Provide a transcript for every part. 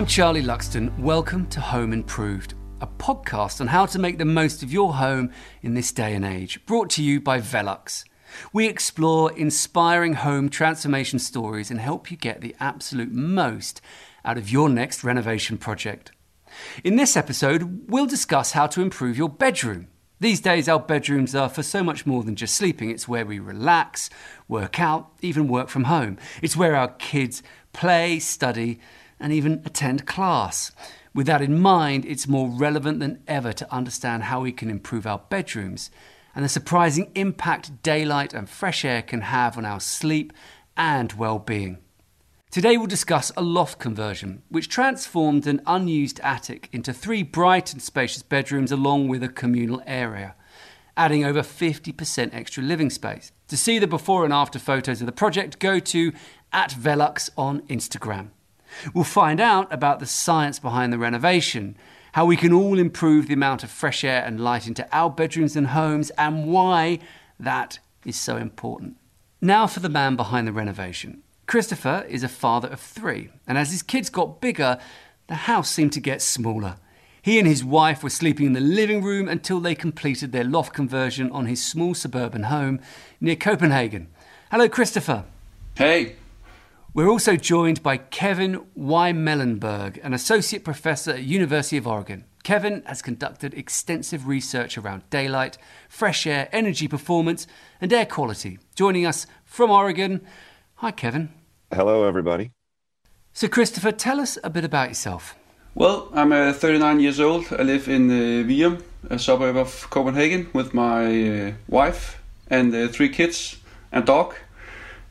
I'm Charlie Luxton. Welcome to Home Improved, a podcast on how to make the most of your home in this day and age, brought to you by Velux. We explore inspiring home transformation stories and help you get the absolute most out of your next renovation project. In this episode, we'll discuss how to improve your bedroom. These days, our bedrooms are for so much more than just sleeping. It's where we relax, work out, even work from home. It's where our kids play, study, and even attend class. With that in mind, it's more relevant than ever to understand how we can improve our bedrooms and the surprising impact daylight and fresh air can have on our sleep and well being. Today, we'll discuss a loft conversion, which transformed an unused attic into three bright and spacious bedrooms along with a communal area, adding over 50% extra living space. To see the before and after photos of the project, go to at Velux on Instagram. We'll find out about the science behind the renovation, how we can all improve the amount of fresh air and light into our bedrooms and homes, and why that is so important. Now for the man behind the renovation. Christopher is a father of three, and as his kids got bigger, the house seemed to get smaller. He and his wife were sleeping in the living room until they completed their loft conversion on his small suburban home near Copenhagen. Hello, Christopher. Hey. We're also joined by Kevin Wymelenberg, an associate professor at University of Oregon. Kevin has conducted extensive research around daylight, fresh air, energy performance, and air quality. Joining us from Oregon. Hi, Kevin. Hello, everybody. So, Christopher, tell us a bit about yourself. Well, I'm uh, 39 years old. I live in uh, Virum, a suburb of Copenhagen, with my uh, wife and uh, three kids and dog.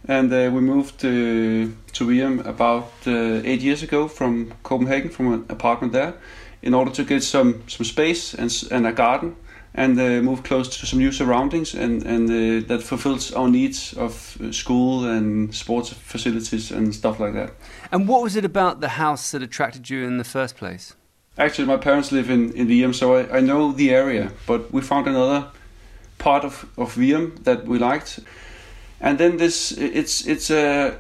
And uh, we moved to Virum about uh, eight years ago from Copenhagen, from an apartment there, in order to get some, some space and, and a garden and uh, move close to some new surroundings and, and uh, that fulfills our needs of school and sports facilities and stuff like that. And what was it about the house that attracted you in the first place? Actually, my parents live in, in Virum, so I, I know the area, but we found another part of, of Virum that we liked. And then this, it's, it's a,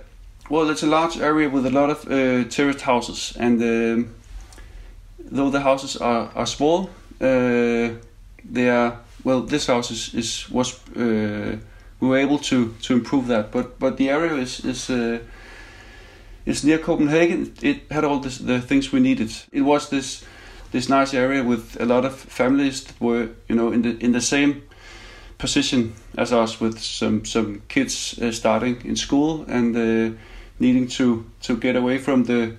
well, it's a large area with a lot of uh, terraced houses. And um, though the houses are, are small, uh, they are well. This house is, is was uh, we were able to to improve that, but but the area is is. Uh, is near Copenhagen. It had all this, the things we needed. It was this this nice area with a lot of families that were you know in the in the same position as us, with some some kids uh, starting in school and uh, needing to to get away from the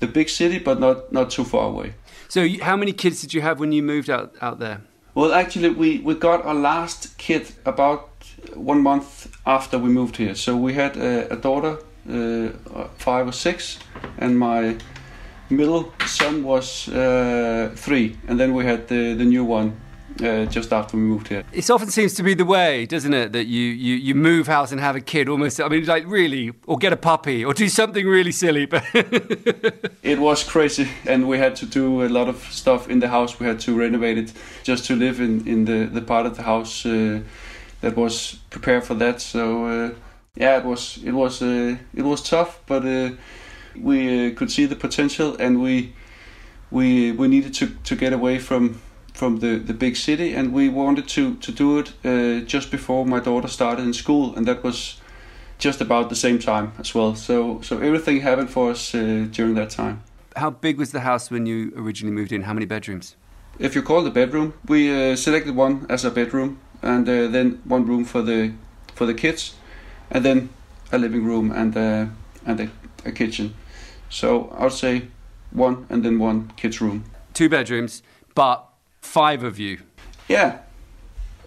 the big city, but not not too far away. So, how many kids did you have when you moved out out there? Well, actually, we, we got our last kid about one month after we moved here. So we had a, a daughter, uh, five or six, and my middle son was uh, three, and then we had the, the new one uh, just after we moved here. It often seems to be the way, doesn't it, that you, you, you move house and have a kid almost, I mean, like really, or get a puppy, or do something really silly. But it was crazy, and we had to do a lot of stuff in the house. We had to renovate it just to live in, in the, the part of the house uh, that was prepared for that. So uh, yeah, it was it was uh, it was tough, but uh, we uh, could see the potential, and we we we needed to, to get away from from the, the big city, and we wanted to to do it uh, just before my daughter started in school, and that was just about the same time as well. So so everything happened for us uh, during that time. How big was the house when you originally moved in? How many bedrooms? If you call the bedroom, we uh, selected one as a bedroom, and uh, then one room for the for the kids, and then a living room and uh, and a, a kitchen. So I would say one and then one kids room. Two bedrooms, but five of you. Yeah,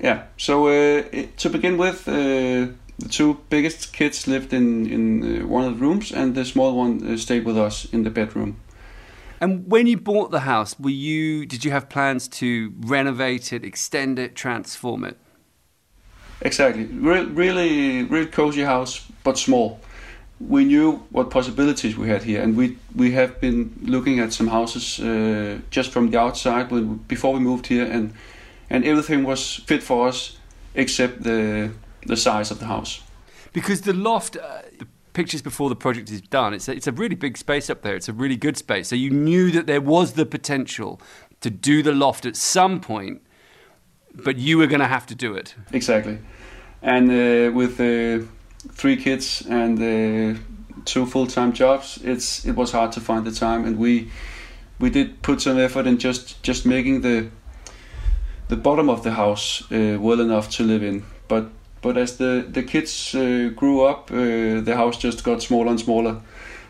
yeah. So uh, it, to begin with, uh, the two biggest kids lived in in uh, one of the rooms, and the small one uh, stayed with us in the bedroom. And when you bought the house, were you did you have plans to renovate it, extend it, transform it? Exactly. Re- really, really cozy house, but small. We knew what possibilities we had here, and we we have been looking at some houses uh, just from the outside when, before we moved here, and and everything was fit for us except the the size of the house. Because the loft, uh, the pictures before the project is done. It's a, it's a really big space up there. It's a really good space. So you knew that there was the potential to do the loft at some point, but you were going to have to do it. Exactly. And uh, with uh, three kids and uh, two full-time jobs, it's it was hard to find the time, and we we did put some effort in just just making the the bottom of the house uh, well enough to live in. But but as the the kids uh, grew up, uh, the house just got smaller and smaller,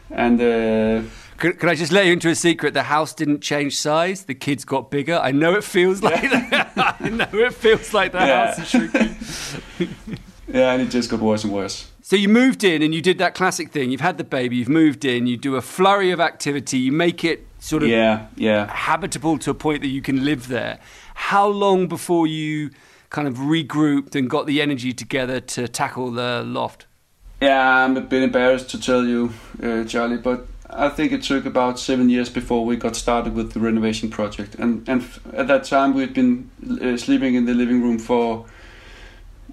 and. Uh, can, can, I just let you into a secret? The house didn't change size. The kids got bigger. I know it feels like yeah. that. I know it feels like the yeah. house is shrinking. yeah, and it just got worse and worse. So you moved in and you did that classic thing. You've had the baby. You've moved in. You do a flurry of activity. You make it sort of yeah, yeah. habitable to a point that you can live there. How long before you kind of regrouped and got the energy together to tackle the loft? Yeah, I'm a bit embarrassed to tell you, uh, Charlie, but I think it took about seven years before we got started with the renovation project, and and f- at that time we'd been uh, sleeping in the living room for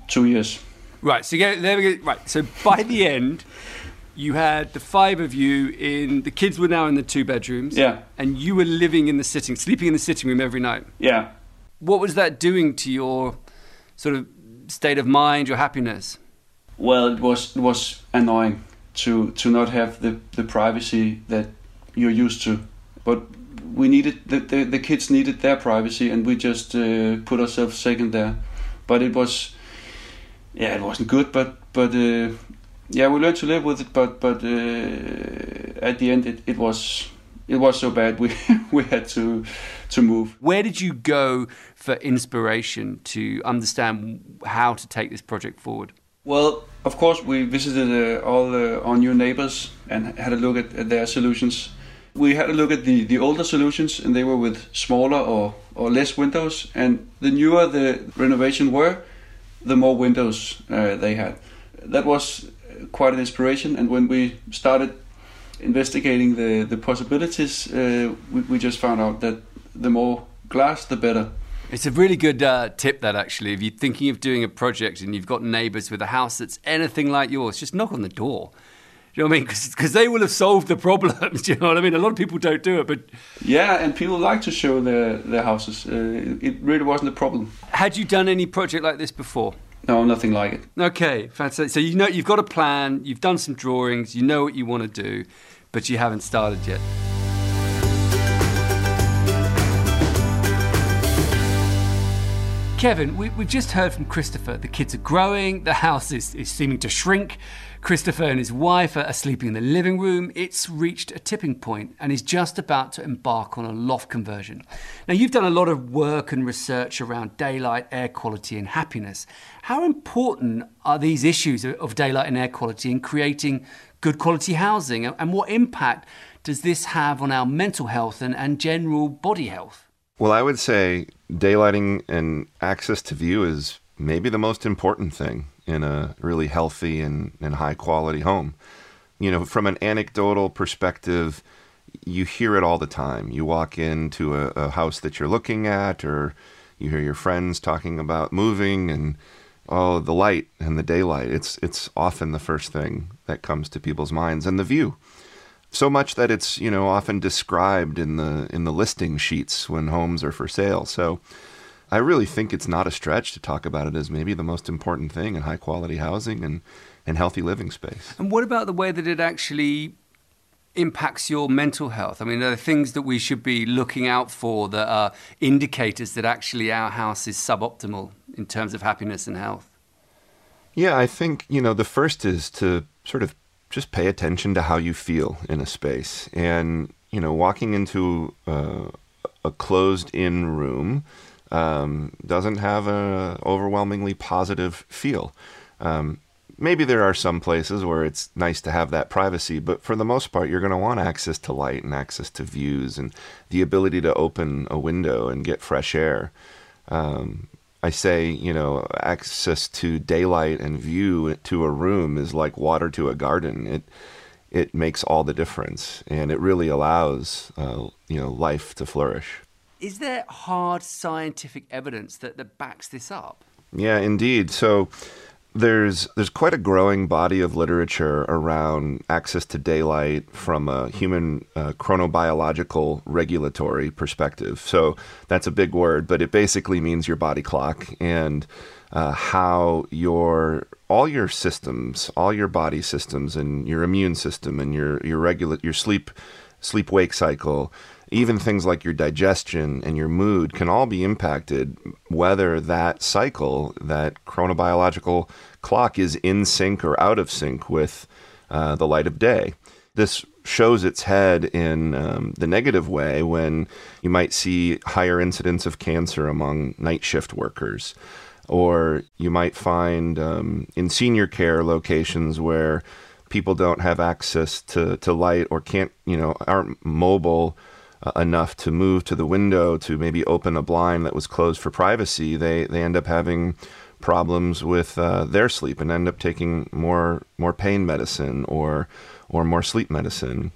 two years. Right. So there we go. Right. So by the end, you had the five of you in. The kids were now in the two bedrooms. Yeah. And you were living in the sitting, sleeping in the sitting room every night. Yeah. What was that doing to your sort of state of mind, your happiness? Well, it was it was annoying to to not have the the privacy that you're used to, but we needed the the, the kids needed their privacy, and we just uh, put ourselves second there. But it was, yeah, it wasn't good, but but. Uh, yeah, we learned to live with it, but but uh, at the end, it, it was it was so bad we we had to to move. Where did you go for inspiration to understand how to take this project forward? Well, of course, we visited uh, all uh, our new neighbors and had a look at, at, their solutions. We had a look at the, the older solutions, and they were with smaller or, or less windows. And the newer the renovation were, the more windows uh, they had. That was quite an inspiration. And when we started investigating the, the possibilities, uh, we, we just found out that the more glass, the better. It's a really good uh, tip that actually, if you're thinking of doing a project and you've got neighbours with a house that's anything like yours, just knock on the door. Do you know what I mean? Because they will have solved the problems. Do you know what I mean? A lot of people don't do it, but yeah, and people like to show their their houses. Uh, it really wasn't a problem. Had you done any project like this before? No, nothing like it. Okay, fantastic. So you know you've got a plan, you've done some drawings, you know what you want to do, but you haven't started yet. Kevin, we, have just heard from Christopher. The kids are growing, the house is, is seeming to shrink. Christopher and his wife are sleeping in the living room. It's reached a tipping point and is just about to embark on a loft conversion. Now, you've done a lot of work and research around daylight, air quality, and happiness. How important are these issues of daylight and air quality in creating good quality housing? And what impact does this have on our mental health and, and general body health? Well, I would say daylighting and access to view is maybe the most important thing in a really healthy and, and high quality home. You know, from an anecdotal perspective, you hear it all the time. You walk into a, a house that you're looking at, or you hear your friends talking about moving and oh the light and the daylight it's it's often the first thing that comes to people's minds and the view so much that it's you know often described in the in the listing sheets when homes are for sale. So I really think it's not a stretch to talk about it as maybe the most important thing in high quality housing and and healthy living space. And what about the way that it actually impacts your mental health? I mean, are there things that we should be looking out for that are indicators that actually our house is suboptimal in terms of happiness and health? Yeah, I think, you know, the first is to sort of just pay attention to how you feel in a space. And, you know, walking into uh, a closed in room um, doesn't have an overwhelmingly positive feel. Um, maybe there are some places where it's nice to have that privacy, but for the most part, you're going to want access to light and access to views and the ability to open a window and get fresh air. Um, I say, you know, access to daylight and view to a room is like water to a garden. It it makes all the difference, and it really allows uh, you know life to flourish. Is there hard scientific evidence that, that backs this up? Yeah, indeed. So there's there's quite a growing body of literature around access to daylight from a human uh, chronobiological regulatory perspective. So that's a big word, but it basically means your body clock and uh, how your all your systems, all your body systems, and your immune system, and your your regular your sleep sleep wake cycle even things like your digestion and your mood can all be impacted whether that cycle, that chronobiological clock, is in sync or out of sync with uh, the light of day. This shows its head in um, the negative way when you might see higher incidence of cancer among night shift workers. Or you might find um, in senior care locations where people don't have access to, to light or can't, you know, aren't mobile uh, enough to move to the window to maybe open a blind that was closed for privacy, they they end up having problems with uh, their sleep and end up taking more more pain medicine or or more sleep medicine.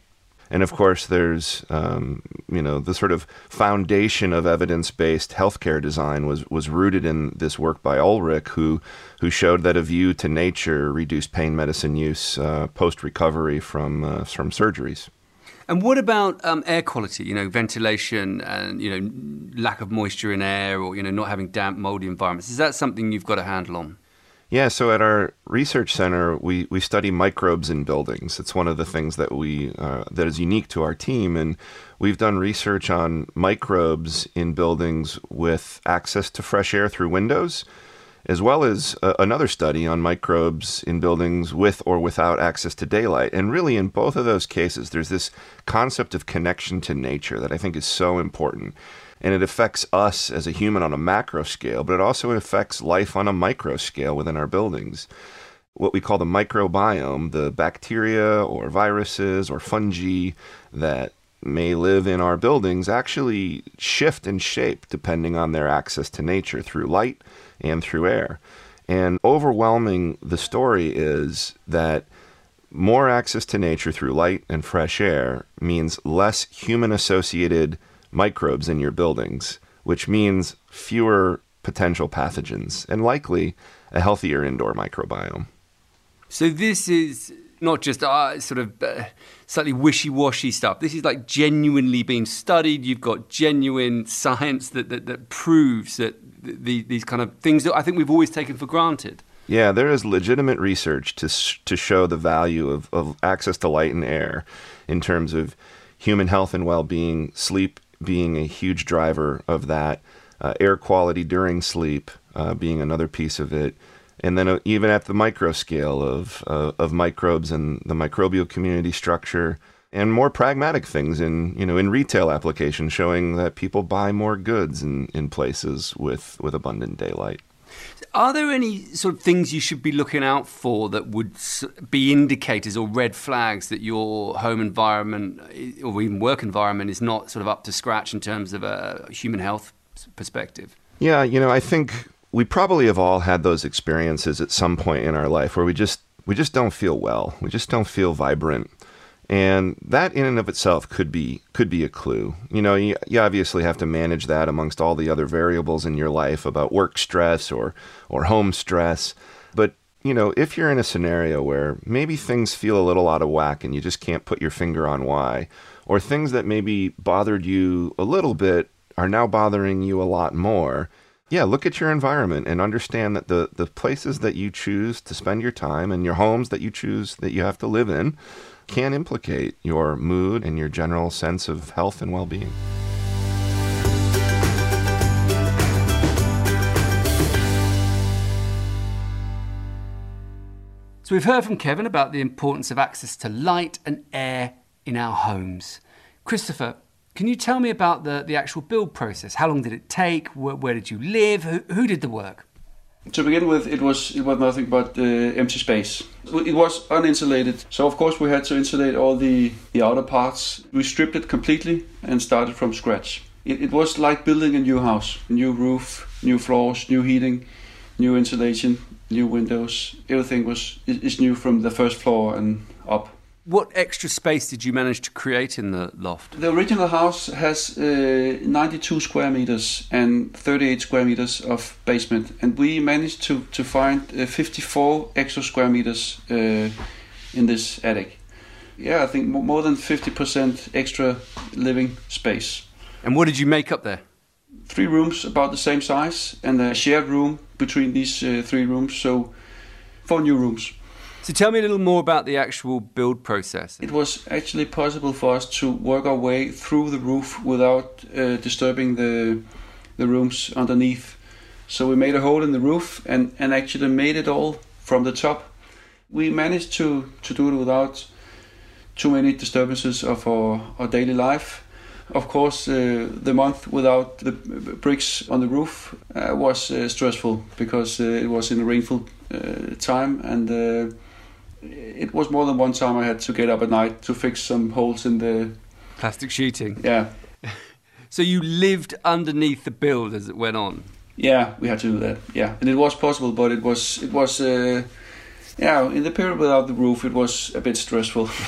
And of course, there's um, you know the sort of foundation of evidence-based healthcare design was was rooted in this work by Ulrich, who who showed that a view to nature reduced pain medicine use uh, post recovery from uh, from surgeries. And what about um, air quality? You know, ventilation and you know lack of moisture in air, or you know not having damp, moldy environments. Is that something you've got a handle on? Yeah, so at our research center, we, we study microbes in buildings. It's one of the things that we uh, that is unique to our team, and we've done research on microbes in buildings with access to fresh air through windows as well as uh, another study on microbes in buildings with or without access to daylight. And really, in both of those cases, there's this concept of connection to nature that I think is so important. And it affects us as a human on a macro scale, but it also affects life on a micro scale within our buildings. What we call the microbiome, the bacteria or viruses or fungi that may live in our buildings actually shift and shape depending on their access to nature through light and through air. And overwhelming the story is that more access to nature through light and fresh air means less human associated microbes in your buildings, which means fewer potential pathogens and likely a healthier indoor microbiome. So, this is not just uh, sort of uh, slightly wishy-washy stuff. This is like genuinely being studied. You've got genuine science that that, that proves that the, these kind of things that I think we've always taken for granted. Yeah, there is legitimate research to to show the value of, of access to light and air in terms of human health and well-being, sleep being a huge driver of that, uh, air quality during sleep uh, being another piece of it, and then uh, even at the micro scale of uh, of microbes and the microbial community structure and more pragmatic things in you know in retail applications showing that people buy more goods in, in places with with abundant daylight. Are there any sort of things you should be looking out for that would be indicators or red flags that your home environment or even work environment is not sort of up to scratch in terms of a human health perspective? Yeah you know i think we probably have all had those experiences at some point in our life where we just we just don't feel well. We just don't feel vibrant. And that in and of itself could be could be a clue. You know, you, you obviously have to manage that amongst all the other variables in your life about work stress or or home stress. But you know, if you're in a scenario where maybe things feel a little out of whack and you just can't put your finger on why, or things that maybe bothered you a little bit are now bothering you a lot more, yeah, look at your environment and understand that the, the places that you choose to spend your time and your homes that you choose that you have to live in can implicate your mood and your general sense of health and well being. So, we've heard from Kevin about the importance of access to light and air in our homes. Christopher, can you tell me about the, the actual build process? How long did it take? Where, where did you live? Who, who, did the work? To begin with, it was it was nothing but uh, empty space. It was uninsulated, so of course we had to insulate all the, the outer parts. We stripped it completely and started from scratch. It, it was like building a new house: new roof, new floors, new heating, new insulation, new windows. Everything was is new from the first floor and up What extra space did you manage to create in the loft? The original house has uh, 92 square meters and 38 square meters of basement, and we managed to to find uh, 54 extra square meters uh, in this attic. Yeah, I think more than 50% extra living space. And what did you make up there? Three rooms about the same size, and a shared room between these uh, three rooms. So, four new rooms. So tell me a little more about the actual build process. It was actually possible for us to work our way through the roof without uh, disturbing the the rooms underneath. So we made a hole in the roof and, and actually made it all from the top. We managed to, to do it without too many disturbances of our, our daily life. Of course, uh, the month without the bricks on the roof uh, was uh, stressful because uh, it was in a rainful uh, time and it was more than one time I had to get up at night to fix some holes in the Plastic sheeting. yeah So you lived underneath the build as it went on. yeah we had to do that yeah and it was possible but it was it was uh, yeah in the period without the roof it was a bit stressful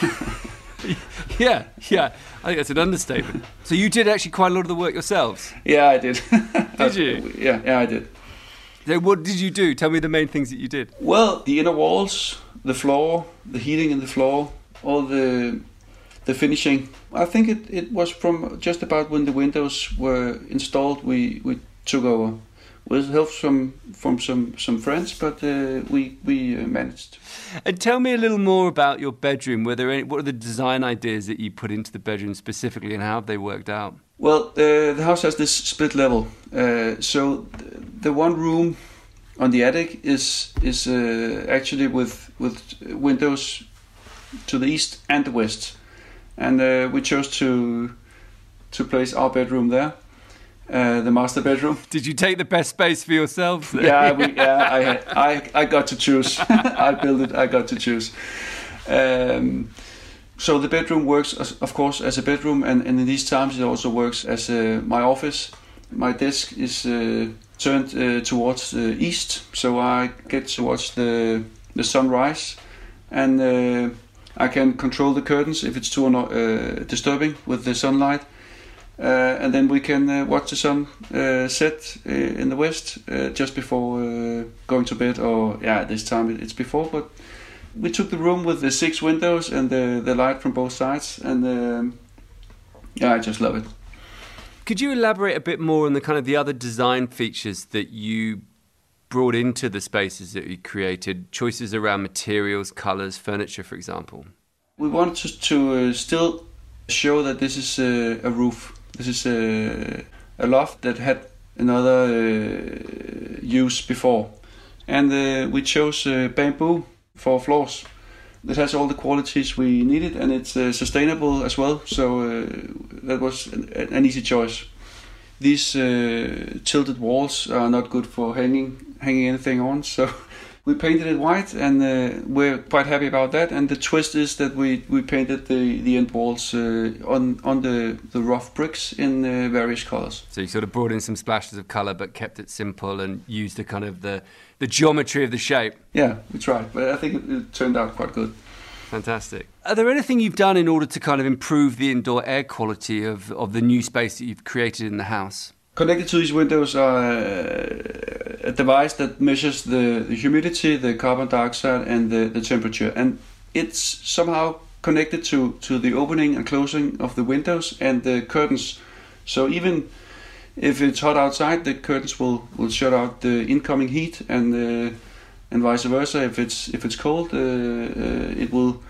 Yeah, yeah. I think that's an understatement. So you did actually quite a lot of the work yourselves. yeah I did Did you? yeah yeah I did So what did you do? Tell me the main things that you did. well the inner walls the floor the heating in the floor all the the finishing I think it, it was from just about when the windows were installed we we took over with help from from some some friends but uh, we we uh, managed And tell me a little more about your bedroom. Were there any, what are the design ideas that you put into the bedroom specifically, and how have they worked out? Well, uh, the house has this split level. Uh, so th- the one room on the attic is is uh, actually with with windows to the east and the west, and uh, we chose to to place our bedroom there, uh, the master bedroom. Did you take the best space for yourselves? yeah, we, yeah, I, I, I got to choose. I built it. I got to choose. Um, so the bedroom works, as, of course, as a bedroom, and, and in these times it also works as uh, my office. My desk is uh, turned uh, towards the east, so I get towards the the sunrise, and uh, I can control the curtains if it's too uh, disturbing with the sunlight. Uh, and then we can uh, watch the sun uh, set in the west just before going to bed, or yeah, this time it's before. But we took the room with the six windows and the the light from both sides, and um, yeah, I just love it. Could you elaborate a bit more on the kind of the other design features that you brought into the spaces that you created? Choices around materials, colors, furniture, for example. We wanted to, to uh, still show that this is uh, a roof. This is a, a loft that had another uh, use before, and uh, we chose uh, bamboo for floors. That has all the qualities we needed, and it's uh, sustainable as well. So uh, that was an, an easy choice. These uh, tilted walls are not good for hanging hanging anything on, so we painted it white, and uh, we're quite happy about that. And the twist is that we, we painted the, the end walls uh, on on the, the rough bricks in various colors. So you sort of brought in some splashes of color, but kept it simple and used the kind of the, the geometry of the shape. Yeah, we tried, but I think it, it turned out quite good. Fantastic. Are there anything you've done in order to kind of improve the indoor air quality of, of the new space that you've created in the house? Connected to these windows are uh, a device that measures the, the humidity, the carbon dioxide, and the, the temperature. And it's somehow connected to, to the opening and closing of the windows and the curtains. So even if it's hot outside, the curtains will, will shut out the incoming heat, and uh, and vice versa. If it's if it's cold, uh, uh, it will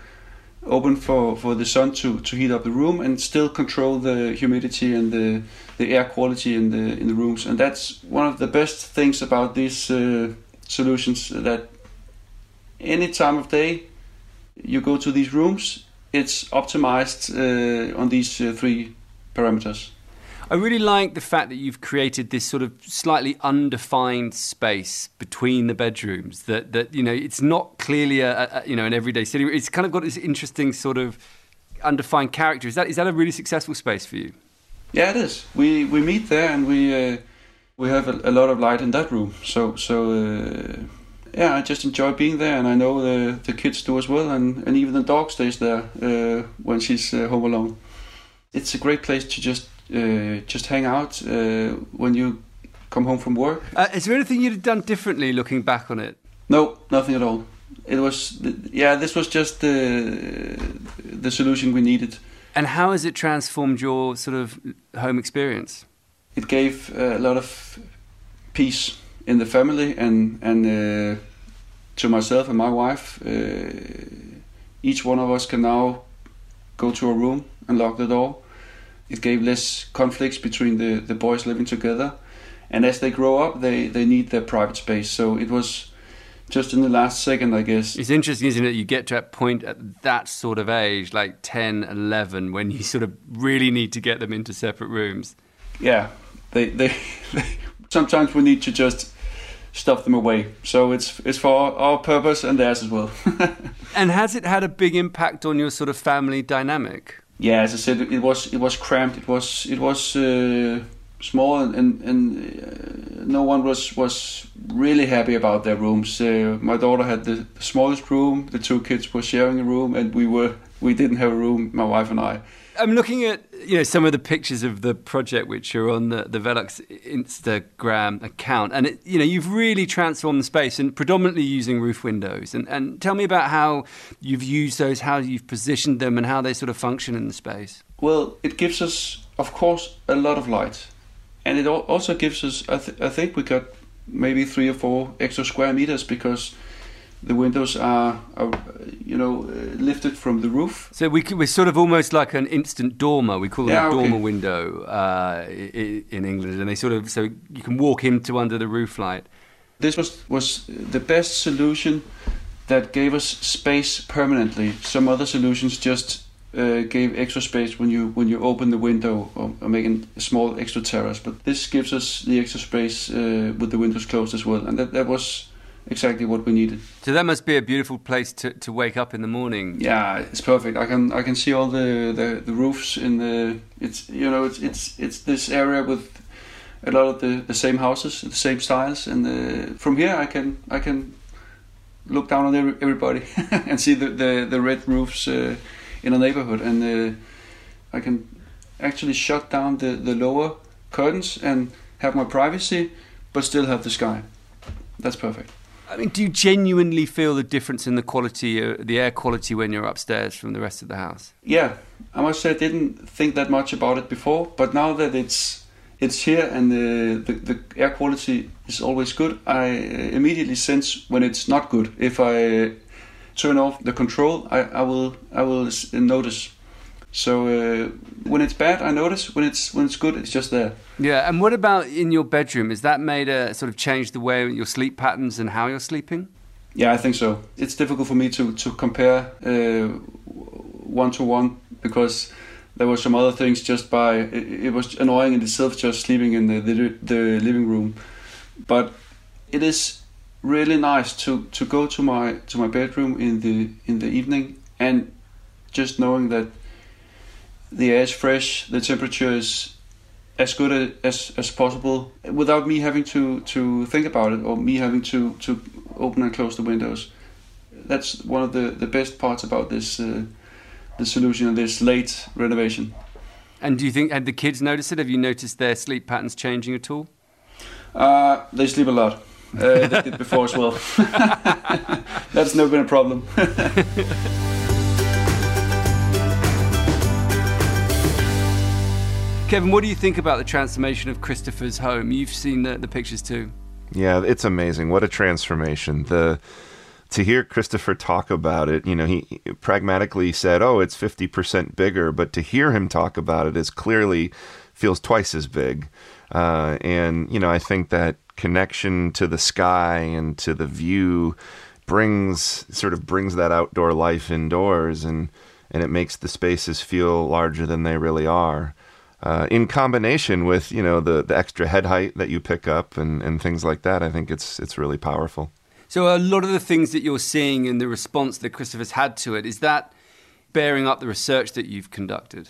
open for, for the sun to, to heat up the room and still control the humidity and the, the air quality in the in the rooms. And that's one of the best things about these uh, solutions that any time of day you go to these rooms, it's optimized uh, on these uh, three parameters. I really like the fact that you've created this sort of slightly undefined space between the bedrooms. That that you know it's not clearly a, a you know an everyday sitting room. It's kind of got this interesting sort of undefined character. Is that is that a really successful space for you? Yeah, it is. We we meet there and we uh, we have a, a lot of light in that room. So so uh, yeah, I just enjoy being there, and I know the the kids do as well, and and even the dog stays there uh, when she's uh, home alone. It's a great place to just uh, just hang out uh, when you come home from work. Uh, is there anything you'd have done differently looking back on it? No, nothing at all. It was yeah, this was just the the solution we needed. And how has it transformed your sort of home experience? It gave a lot of peace in the family and and uh, to myself and my wife. Uh, each one of us can now go to a room and lock the door. It gave less conflicts between the, the boys living together, and as they grow up, they, they need their private space. So it was just in the last second, I guess. It's interesting, isn't it? You get to that point at that sort of age, like 10, 11, when you sort of really need to get them into separate rooms. Yeah, they, they, they sometimes we need to just stuff them away. So it's it's for our, our purpose and theirs as well. and has it had a big impact on your sort of family dynamic? Yeah, as I said, it was it was cramped. It was it was uh, small, and and, and uh, no one was was really happy about their rooms. Uh, my daughter had the, the smallest room. The two kids were sharing a room, and we were we didn't have a room. My wife and I. I'm looking at you know some of the pictures of the project which are on the the Velux Instagram account, and it, you know you've really transformed the space and predominantly using roof windows. And and tell me about how you've used those, how you've positioned them, and how they sort of function in the space. Well, it gives us, of course, a lot of light, and it also gives us. I, th- I think we got maybe three or four extra square meters because the windows are, are you know, uh, lifted from the roof. So we we're sort of almost like an instant dormer. We call it yeah, a dormer okay. window uh, in England, and they sort of so you can walk into under the roof light. This was was the best solution that gave us space permanently. Some other solutions just uh, gave extra space when you when you open the window or, or make a small extra terrace. But this gives us the extra space uh, with the windows closed as well, and that that was exactly what we needed. So that must be a beautiful place to, to wake up in the morning. Yeah, it's perfect. I can I can see all the, the, the roofs in the it's you know it's it's it's this area with a lot of the, the same houses, the same styles, and the, from here I can I can look down on every, everybody and see the, the, the red roofs uh, in a neighborhood, and uh, I can actually shut down the, the lower curtains and have my privacy, but still have the sky. That's perfect. I mean, do you genuinely feel the difference in the quality, uh, the air quality, when you're upstairs from the rest of the house? Yeah, I must say I didn't think that much about it before, but now that it's it's here and the, the, the air quality is always good, I uh, immediately sense when it's not good. If I turn off the control, I, I will I will notice. So uh, when it's bad, I notice. When it's when it's good, it's just there. Yeah. And what about in your bedroom? Has that made a sort of change the way your sleep patterns and how you're sleeping? Yeah, I think so. It's difficult for me to to compare one to one because there were some other things just by it, it, was annoying in itself just sleeping in the, the the living room, but it is really nice to to go to my to my bedroom in the in the evening and just knowing that the air is fresh, the temperature is as good as as possible without me having to to think about it or me having to to open and close the windows. That's one of the the best parts about this uh, the solution of this late renovation. And do you think had the kids noticed it? Have you noticed their sleep patterns changing at all? Uh, they sleep a lot. Uh, they did before as well. That's never been a problem. Kevin, what do you think about the transformation of Christopher's home? You've seen the, the pictures too. Yeah, it's amazing. What a transformation. The to hear Christopher talk about it, you know, he pragmatically said, "Oh, it's 50% bigger," but to hear him talk about it is clearly feels twice as big. Uh, and you know, I think that connection to the sky and to the view brings sort of brings that outdoor life indoors and and it makes the spaces feel larger than they really are uh, in combination with you know the the extra head height that you pick up and, and things like that, I think it's it's really powerful. So a lot of the things that you're seeing in the response that Christopher's had to it is that bearing up the research that you've conducted.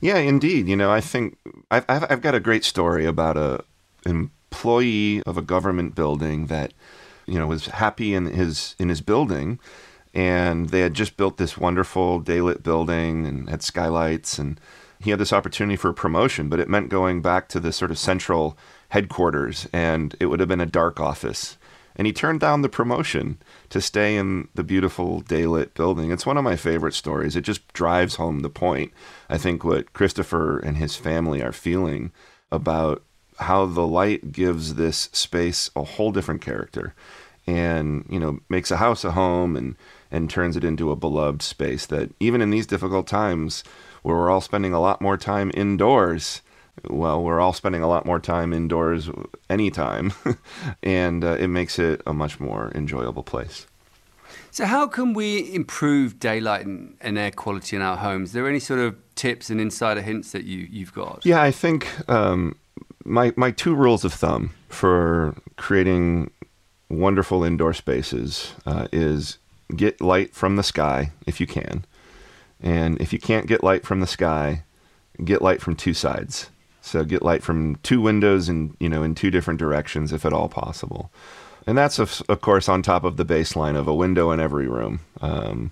Yeah, indeed. You know, I think I've I've, I've got a great story about a employee of a government building that you know, was happy in his in his building, and they had just built this wonderful daylit building and had skylights, and he had this opportunity for promotion, but it meant going back to the sort of central headquarters, and it would have been a dark office. And he turned down the promotion to stay in the beautiful daylit building. It's one of my favorite stories. It just drives home the point. I think what Christopher and his family are feeling about how the light gives this space a whole different character and you know makes a house a home and and turns it into a beloved space that even in these difficult times where we're all spending a lot more time indoors well we're all spending a lot more time indoors anytime and uh, it makes it a much more enjoyable place so how can we improve daylight and, and air quality in our homes? Are there any sort of tips and insider hints that you, you've got? Yeah, I think um, my my two rules of thumb for creating wonderful indoor spaces uh, is get light from the sky if you can, and if you can't get light from the sky, get light from two sides. So get light from two windows and you know in two different directions if at all possible, and that's of, of course on top of the baseline of a window in every room. Um,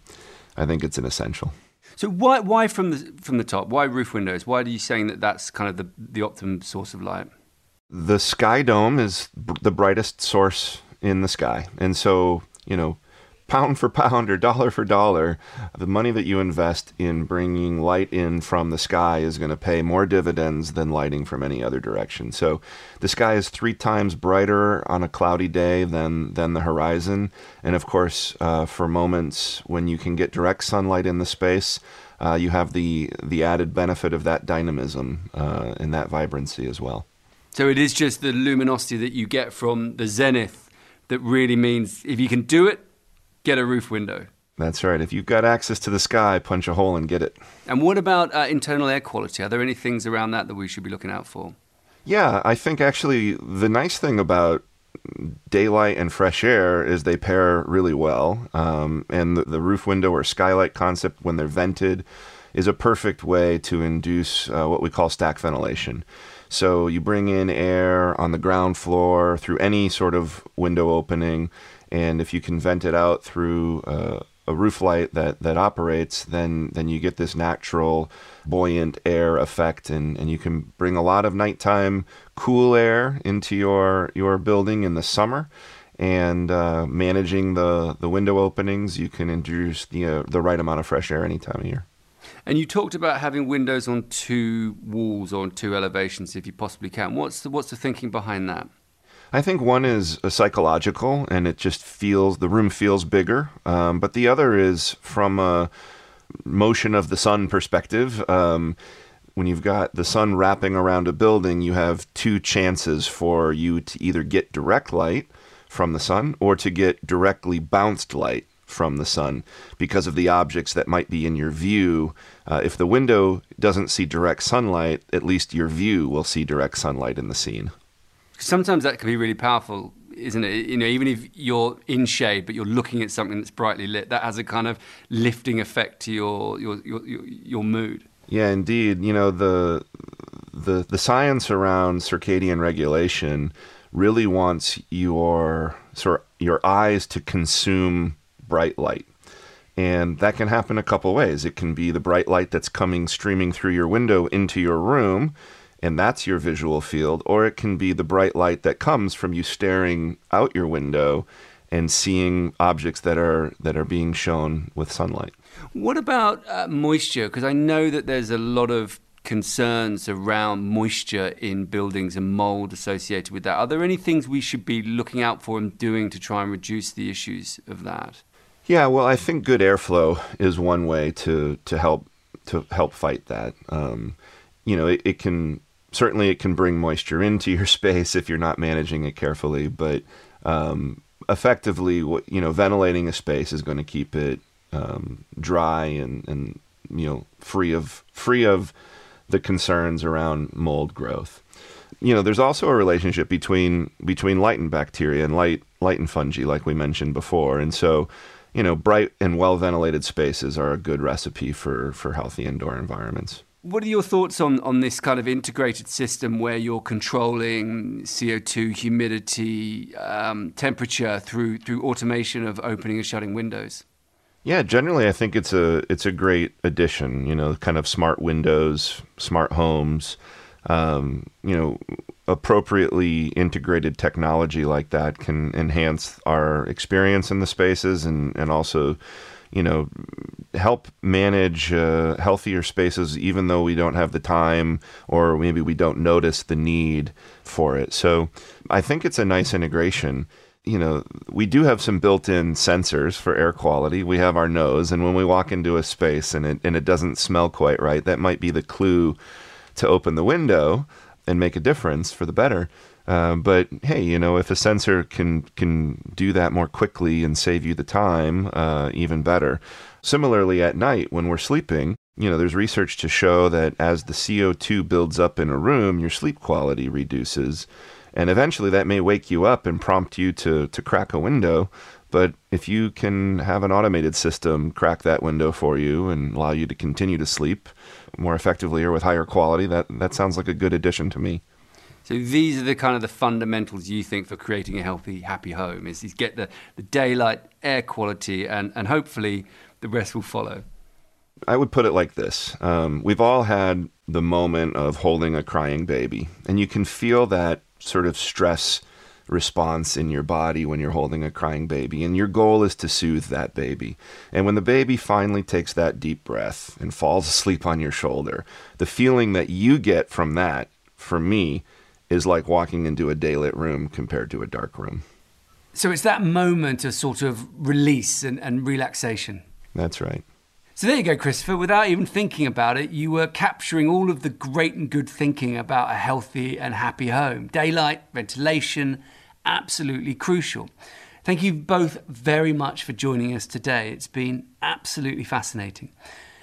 I think it's an essential. So why why from the from the top? Why roof windows? Why are you saying that that's kind of the the optimum source of light? The sky dome is the brightest source in the sky, and so you know pound for pound or dollar for dollar, the money that you invest in bringing light in from the sky is going to pay more dividends than lighting from any other direction. So the sky is three times brighter on a cloudy day than, than the horizon. And of course, uh, for moments when you can get direct sunlight in the space, uh, you have the, the added benefit of that dynamism uh, and that vibrancy as well. So it is just the luminosity that you get from the zenith that really means if you can do it, get a roof window. That's right. If you've got access to the sky, punch a hole and get it. And what about uh, internal air quality? Are there any things around that that we should be looking out for? Yeah, I think actually the nice thing about daylight and fresh air is they pair really well. Um, and the, the, roof window or skylight concept, when they're vented, is a perfect way to induce uh, what we call stack ventilation. So you bring in air on the ground floor through any sort of window opening and if you can vent it out through uh, a roof light that, that operates, then then you get this natural buoyant air effect, and, and you can bring a lot of nighttime cool air into your your building in the summer. And uh, managing the, the window openings, you can introduce the uh, the right amount of fresh air any time of year. And you talked about having windows on two walls or on two elevations, if you possibly can. What's the what's the thinking behind that? I think one is a psychological, and it just feels the room feels bigger. Um, but the other is from a motion of the sun perspective. Um, when you've got the sun wrapping around a building, you have two chances for you to either get direct light from the sun or to get directly bounced light from the sun because of the objects that might be in your view. Uh, if the window doesn't see direct sunlight, at least your view will see direct sunlight in the scene sometimes that can be really powerful isn't it? You know, even if you're in shade, but you're looking at something that's brightly lit, that has a kind of lifting effect to your your your, your mood. Yeah, indeed. You know, the the the science around circadian regulation really wants your sort of your eyes to consume bright light. And that can happen a couple ways. It can be the bright light that's coming streaming through your window into your room and that's your visual field, or it can be the bright light that comes from you staring out your window and seeing objects that are that are being shown with sunlight. What about uh, moisture? Because I know that there's a lot of concerns around moisture in buildings and mold associated with that. Are there any things we should be looking out for and doing to try and reduce the issues of that? Yeah, well, I think good airflow is one way to to help to help fight that. Um, you know, it, it can certainly it can bring moisture into your space if you're not managing it carefully, but um, effectively, you know, ventilating a space is going to keep it um, dry and, and you know free of free of the concerns around mold growth. You know, there's also a relationship between between light and bacteria and light light and fungi, like we mentioned before, and so you know, bright and well ventilated spaces are a good recipe for for healthy indoor environments. What are your thoughts on, on this kind of integrated system where you're controlling CO2, humidity, um, temperature through through automation of opening and shutting windows? Yeah, generally, I think it's a it's a great addition. You know, kind of smart windows, smart homes. Um, you know, appropriately integrated technology like that can enhance our experience in the spaces and and also you know, help manage uh, healthier spaces, even though we don't have the time or maybe we don't notice the need for it. So I think it's a nice integration. You know, we do have some built-in sensors for air quality. We have our nose, and when we walk into a space and it and it doesn't smell quite right, that might be the clue to open the window and make a difference for the better. Uh, but hey, you know, if a sensor can can do that more quickly and save you the time, uh, even better. Similarly, at night when we're sleeping, you know, there's research to show that as the CO2 builds up in a room, your sleep quality reduces, and eventually that may wake you up and prompt you to to crack a window. But if you can have an automated system crack that window for you and allow you to continue to sleep more effectively or with higher quality, that that sounds like a good addition to me. So these are the kind of the fundamentals you think for creating a healthy, happy home is, is get the, the daylight, air quality, and, and hopefully the rest will follow. I would put it like this. Um, we've all had the moment of holding a crying baby, and you can feel that sort of stress response in your body when you're holding a crying baby. And your goal is to soothe that baby. And when the baby finally takes that deep breath and falls asleep on your shoulder, the feeling that you get from that, for me, is like walking into a daylit room compared to a dark room. So it's that moment of sort of release and, and relaxation. That's right. So there you go, Christopher. Without even thinking about it, you were capturing all of the great and good thinking about a healthy and happy home. Daylight, ventilation, absolutely crucial. Thank you both very much for joining us today. It's been absolutely fascinating.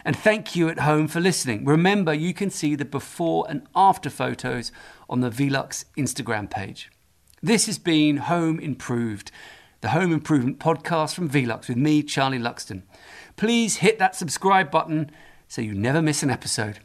And thank you at home for listening. Remember, you can see the before and after photos on the Velux Instagram page. This has been Home Improved, the home improvement podcast from Velux with me, Charlie Luxton. Please hit that subscribe button so you never miss an episode.